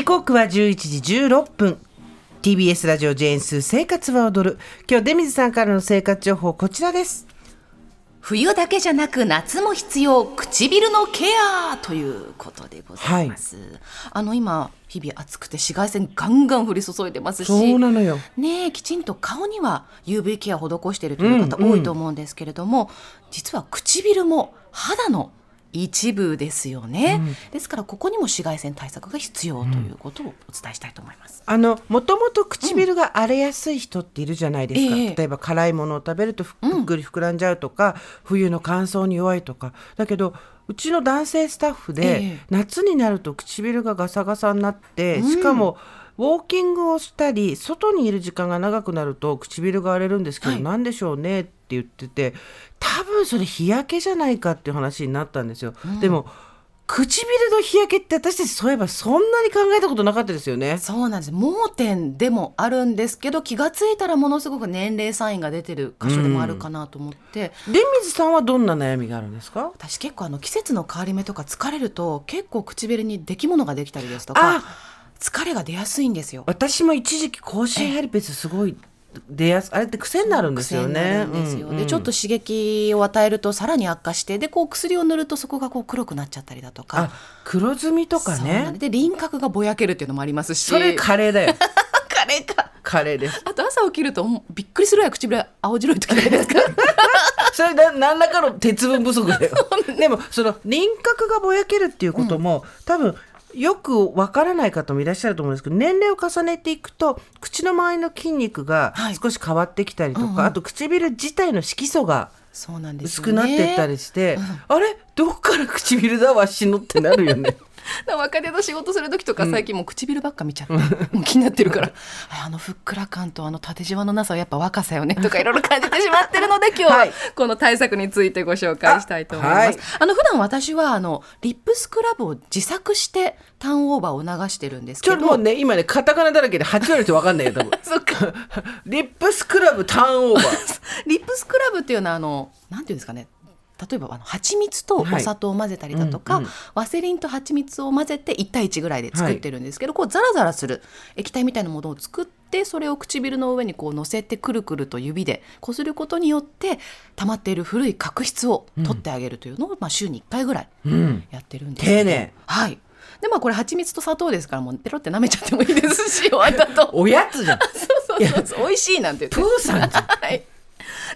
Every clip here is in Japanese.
時刻は11時16分。TBS ラジオジェーンス生活は踊る。今日出水さんからの生活情報こちらです。冬だけじゃなく夏も必要。唇のケアということでございます、はい、あの今日々暑くて紫外線ガンガン降り注いでますし。そうなのよ。ねきちんと顔には UV ケア施しているという方多いと思うんですけれども、うんうん、実は唇も肌の一部ですよね、うん、ですからここにも紫外線対策が必要ということをお伝えしたいと思います、うん、あのもともと唇が荒れやすい人っているじゃないですか、うん、例えば辛いものを食べるとふっくり膨らんじゃうとか、冬の乾燥に弱いとか。だけどうちの男性スタッフで、夏になると唇がガサガサになってしかも、ウォーキングをしたり外にいる時間が長くなると唇が荒れるんですけど、はい、何でしょうねって言ってて多分それ日焼けじゃないかっていう話になったんですよ。うん、でも唇の日焼けって私たちそういえばそんなに考えたことなかったですよね。そうなんです。盲点でもあるんですけど気がついたらものすごく年齢サインが出てる箇所でもあるかなと思って。出、うん、水さんはどんな悩みがあるんですか？私結構あの季節の変わり目とか疲れると結構唇に出来物ができたりですとか。疲れが出やすいんですよ私も一時期口唇ヘルペスすごい出やすあれって癖になるんですよね。ですよ、うん。うん、でちょっと刺激を与えるとさらに悪化してでこう薬を塗るとそこがこう黒くなっちゃったりだとか。黒ずみとかね。で輪郭がぼやけるっていうのもありますし。それカレーだよ。カレーか。カレーです。あと朝起きるとびっくりするぐらい唇青白い時ないですか。それな何らかの鉄分不足だよ。でもその輪郭がぼやけるっていうことも、うん、多分よくわからない方もいらっしゃると思うんですけど年齢を重ねていくと口の周りの筋肉が少し変わってきたりとか、はいうんうん、あと唇自体の色素が薄くなっていったりして、ねうん、あれ？どっから唇だ？わしのってなるよね。若手の仕事する時とか最近もう唇ばっか見ちゃって、うん、気になってるから。あのふっくら感とあの縦じわのなさはやっぱ若さよね とかいろいろ感じてしまってるので今日はこの対策についてご紹介したいと思います。あはい、あの普段私はあのリップスクラブを自作してターンオーバーを流してるんですけど。ちょっともうね今ねカタカナだらけで8割って分かんないよ多分そっか。リップスクラブターンオーバー。リップスクラブっていうのはあのなんていうんですかね例えばあの蜂蜜とお砂糖を混ぜたりだとか、はいうんうん、ワセリンと蜂蜜を混ぜて1対1ぐらいで作ってるんですけど、はい、こうザラザラする液体みたいなものを作ってそれを唇の上にこう乗せてくるくると指でこすることによって溜まっている古い角質を取ってあげるというのを、まあ、週に1回ぐらいやってるんです、うん、丁寧。はい。でまあこれ蜂蜜と砂糖ですからもうペロって舐めちゃってもいいですし終わったと。おやつじゃん。そうそうそう美味しいなんて言って。プーさんじゃん、はい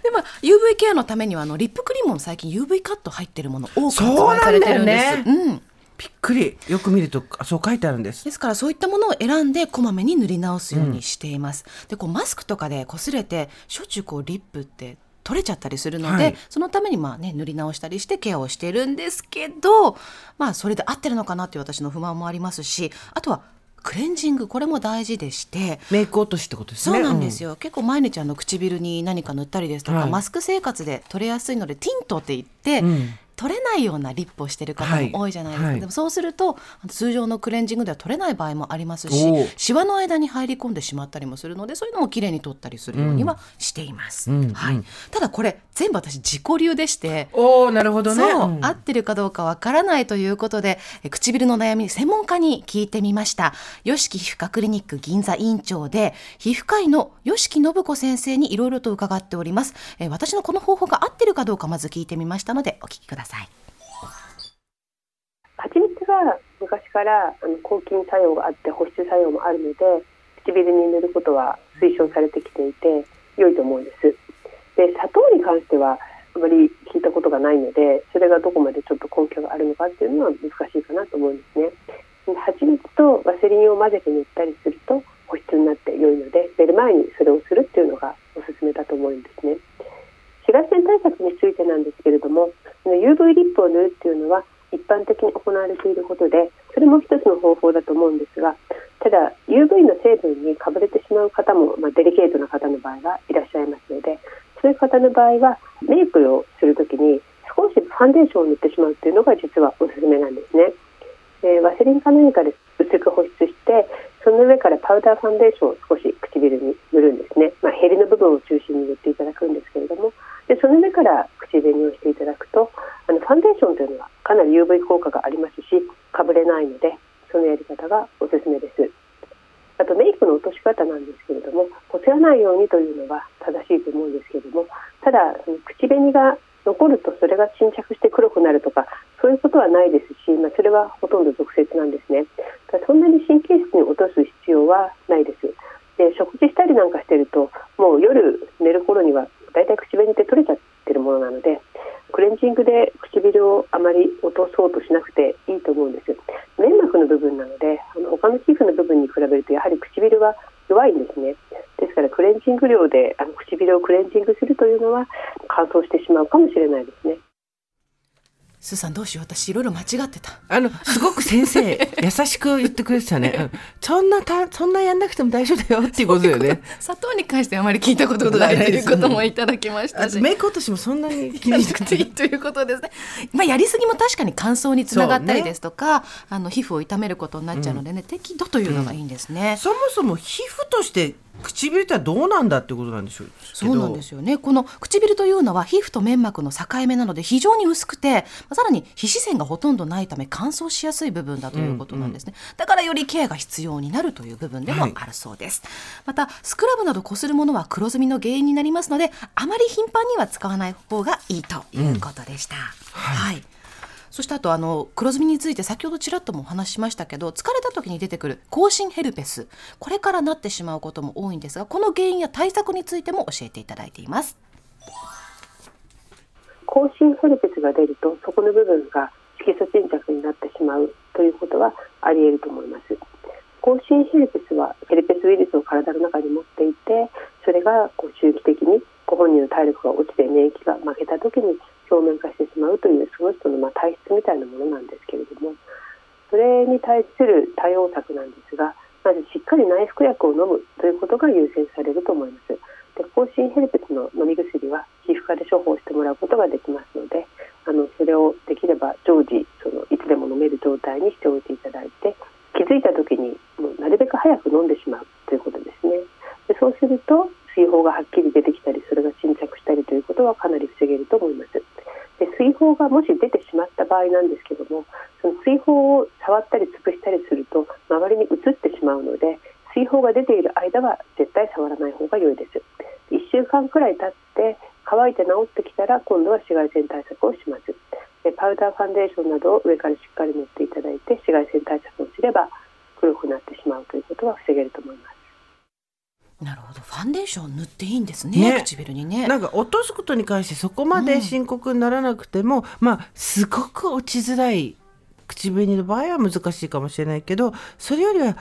でまあ UV ケアのためにはあのリップクリームも最近 UV カット入ってるもの多く発売されてるんです。うね、うん。びっくり。よく見るとそう書いてあるんです。ですからそういったものを選んでこまめに塗り直すようにしています、うん、でこうマスクとかで擦れてしょっちゅうこうリップって取れちゃったりするので、はい、そのためにまあね塗り直したりしてケアをしてるんですけどまあそれで合ってるのかなっていう私の不満もありますしあとはクレンジングこれも大事でして。メイク落としってことですね。そうなんですよ、うん、結構毎日あの唇に何か塗ったりですとか、はい、マスク生活で取れやすいのでティントって言って、うん。取れないようなリップをしてる方も多いじゃないですか、はい。はい、でもそうすると通常のクレンジングでは取れない場合もありますしシワの間に入り込んでしまったりもするのでそういうのもきれいに取ったりするようにはしています、うん、はい、ただこれ全部私自己流でして。おなるほどね、そう、うん、合ってるかどうかわからないということで唇の悩み専門家に聞いてみました。吉木皮膚科クリニック銀座院長で皮膚科医の吉木信子先生にいろいろと伺っております。え私のこの方法が合ってるかどうかまず聞いてみましたのでお聞きください。蜂蜜が昔からあの抗菌作用があって保湿作用もあるので唇に塗ることは推奨されてきていて良いと思うんですで砂糖に関してはあまり聞いたことがないのでそれがどこまでちょっと根拠があるのかっていうのは難しいかなと思うんですね。蜂蜜とワセリンを混ぜて塗ったりすると保湿になって良いので寝る前にそれをするっていうのがおすすめだと思うんですね。紫外線対策についてなんですけれども UV リップを塗るっていうのは一般的に行われていることでそれも一つの方法だと思うんですがただ UV の成分にかぶれてしまう方も、まあ、デリケートな方の場合はいらっしゃいますのでそういう方の場合はメイクをする時に少しファンデーションを塗ってしまうっていうのが実はおすすめなんですね。えー、ワセリンか何かで薄く保湿してその上からパウダーファンデーションを少し唇に塗るんですね、まあ、ヘリの部分を中心に塗っていただくんですけれども。でその上から口紅をしていただくとあのファンデーションというのはかなり UV 効果がありますしかぶれないのでそのやり方がおすすめです。あとメイクの落とし方なんですけれどもこすらないようにというのはだ口紅が残るとそれが沈着して黒くなるとかそういうことはないですし、まあ、それはほとんど俗説なんですね。そんなに神経質に落とす必要はないです。で食事したりなんかしてるともう夜寝る頃にはだいたい口紅って取れちゃってるものなのでクレンジングで唇をあまり落とそうとしなくていいと思うんです粘膜の部分なのであの他の皮膚の部分に比べるとやはり唇は弱いんですねですからクレンジング量であの唇をクレンジングするというのは乾燥してしまうかもしれないですね。スーさんどうしよう。私いろいろ間違ってた。あのすごく先生 優しく言ってくれてたね、うん、そんなたそんなやんなくても大丈夫だよ。っていうことだよね。砂糖に関してあまり聞いたことないということもいただきましたし。メイク落としもそんなに気にしなくて。いいということですね。まあやりすぎも確かに乾燥につながったりですとか、ね、あの皮膚を傷めることになっちゃうのでね、うん、適度というのがいいんですね、うん、そもそも皮膚として唇ってどうなんだってことなんでしょうそうなんですよね。この唇というのは皮膚と粘膜の境目なので非常に薄くてさらに皮脂腺がほとんどないため乾燥しやすい部分だということなんですね、うんうん、だからよりケアが必要になるという部分でもあるそうです、はい、またスクラブなどこするものは黒ずみの原因になりますのであまり頻繁には使わない方がいいということでした、うん、はい、はいそしてあとあの黒ずみについて先ほどちらっともお話ししましたけど疲れた時に出てくる口唇ヘルペス。これからなってしまうことも多いんですがこの原因や対策についても教えていただいています。口唇ヘルペスが出るとそこの部分が色素沈着になってしまうということはあり得ると思います。口唇ヘルペスはヘルペスウイルスを体の中に持っていてそれがこう周期的にご本人の体力が落ちて免疫が負けた時に表面化してしまうというその人のま体質みたいなものなんですけれどもそれに対する対応策なんですがまずしっかり内服薬を飲むということが優先されると思います。で口唇ヘルペスの飲み薬は皮膚科で処方してもらうことができますのであのそれをできれば常時そのいつでも飲める状態にしておいていただいて気づいた時にもうなるべく早く飲んでしまうということですね。でそうすると水泡がはっきり出てきたりそれが沈着したりということはかなり防げると思います。もし出てしまった場合なんですけどもその水泡を触ったり潰したりすると周りに移ってしまうので水泡が出ている間は絶対触らない方が良いです。1週間くらい経って乾いて治ってきたら今度は紫外線対策をします。でパウダーファンデーションなどを上からしっかり塗っていただいて紫外線対策をすれば黒くなってしまうということは防げると思います。なるほど。ファンデーション塗っていいんですね、ね、唇にね。なんか落とすことに関してそこまで深刻にならなくても、うん、まあすごく落ちづらい口紅の場合は難しいかもしれないけどそれよりは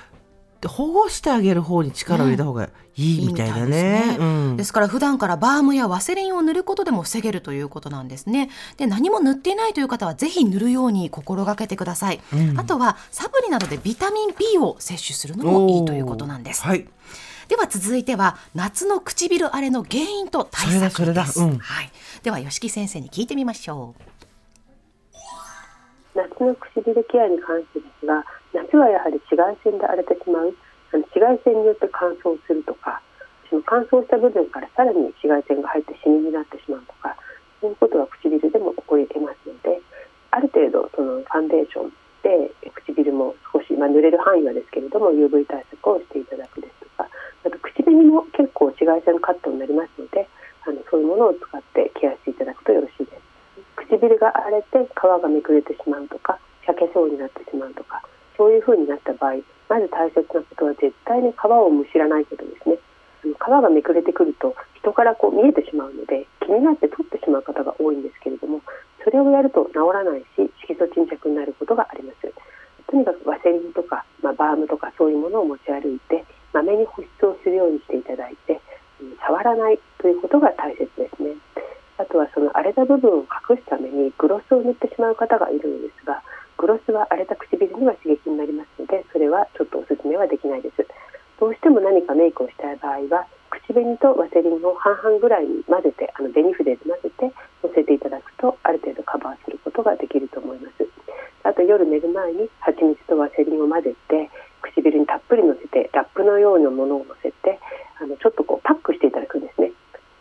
保護してあげる方に力を入れた方がいいみたいだね。うん、ですね、うん、ですから普段からバームやワセリンを塗ることでも防げるということなんですね。で何も塗っていないという方はぜひ塗るように心がけてください。うん、あとはサプリなどでビタミン B を摂取するのもいいということなんです。はいでは続いては夏の唇荒れの原因と対策です。うん、はい。では吉木先生に聞いてみましょう。夏の唇ケアに関してですが、夏はやはり紫外線で荒れてしまう。あの紫外線によって乾燥するとか、その乾燥した部分からさらに紫外線が入ってシミになってしまうとか、そういうことは唇でも起こり得ますので、ある程度そのファンデーションで唇も少し、まあ、濡れる範囲はですけれども UV 対策をしていただくですとかあと口紅も結構紫外線カットになりますのであのそういうものを使ってケアしていただくとよろしいです。唇が荒れて皮がめくれてしまうとか焼けそうになってしまうとかそういうふうになった場合まず大切なことは絶対に皮をむしらないことですね。皮がめくれてくると人からこう見えてしまうので気になって取ってしまう方が多いんですけれどもそれをやると治らないし色素沈着になることがあります。とにかくワセリンとか、まあ、バームとかそういうものを持ち歩いてまめに保湿をするようにしていただいて、うん、触らないということが大切ですねあとはその荒れた部分を隠すためにグロスを塗ってしまう方がいるのですがグロスは荒れた唇には刺激になりますのでそれはちょっとおすすめはできないです。どうしても何かメイクをしたい場合は口紅とワセリンを半々ぐらいに混ぜてあの紅筆で混ぜてのせていただくとある程度カバーすることができると思います。あと夜寝る前に蜂蜜とワセリンを混ぜて唇にたっぷりのせてラップのようなものをのせてあのちょっとこうパックしていただくんですね。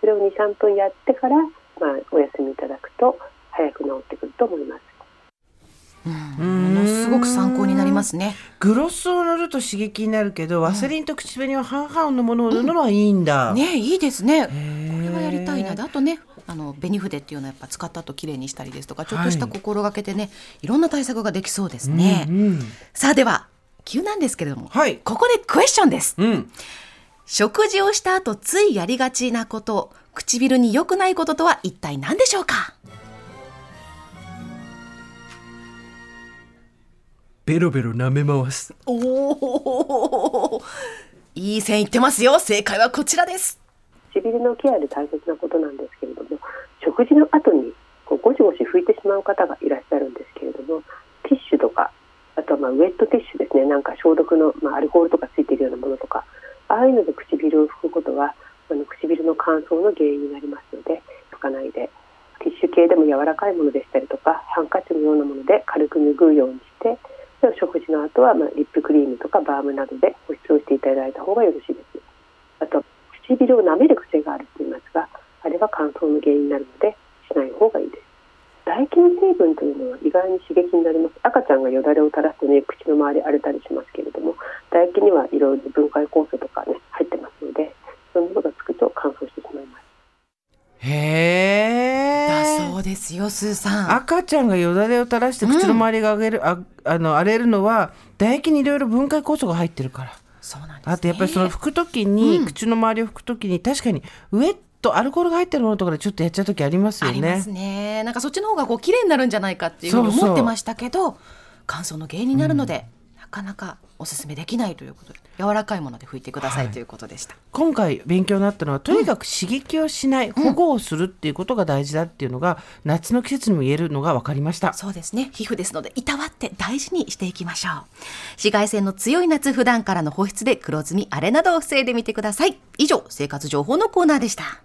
それを23分やってから、まあ、お休みいただくと早く治ってくると思います。うん、ものすごく参考になりますね。グロスを塗ると刺激になるけどワセリンと口紅は半々のものを塗るのはいいんだ、うん、ねいいですね。これはやりたいな。あとねあの紅筆っていうのはやっぱ使った後綺麗にしたりですとかちょっとした心がけてね、はい、いろんな対策ができそうですね、うんうん、さあでは急なんですけれども、はい、ここでクエスチョンです、うん、食事をした後ついやりがちなこと唇に良くないこととは一体何でしょうか？ベロベロ舐め回す。おおいい線いってますよ。正解はこちらです。唇のケアで大切なことなんですけれども食事の後にこうゴシゴシ拭いてしまう方がいらっしゃるんですけれどもティッシュとかあとはまあウェットティッシュですね。なんか消毒の、まあ、アルコールとかついているようなものとかああいうので唇を拭くことはあの唇の原因になりますので拭かないでティッシュ系でも柔らかいものでしたりとかハンカチのようなもので軽く拭うようにして食事の後はまあリップクリームとかバームなどで保湿をしていただいた方がよろしいです。あと唇を舐める癖があると言いますがあれは乾燥の原因になるのでしない方がいいです。唾液の成分というのは意外に刺激になります。赤ちゃんがよだれを垂らすとね口の周り荒れたりしますけれども唾液にはいろいろ分解酵素とかね入ってますのでそういうものがつくと乾燥してしまいます。へえ。だそうですよ、スーさん。赤ちゃんがよだれを垂らして口の周りが上げる、うん、ああの荒れるのは唾液にいろいろ分解酵素が入ってるから。そうなんです、ね、あとやっぱりその拭くときに、うん、口の周りを拭くときに確かにウエットアルコールが入ってるものとかでちょっとやっちゃう時ありますよね。ありますね。なんかそっちの方がこう綺麗になるんじゃないかっていうふうに思ってましたけど乾燥の原因になるので、うん、なかなかおすすめできないということで柔らかいもので拭いてください、はい、ということでした。今回勉強になったのはとにかく刺激をしない、うん、保護をするっていうことが大事だっていうのが、夏の季節にも言えるのが分かりました。そうですね。皮膚ですのでいたわって大事にしていきましょう。紫外線の強い夏普段からの保湿で黒ずみ荒れなどを防いでみてください。以上生活情報のコーナーでした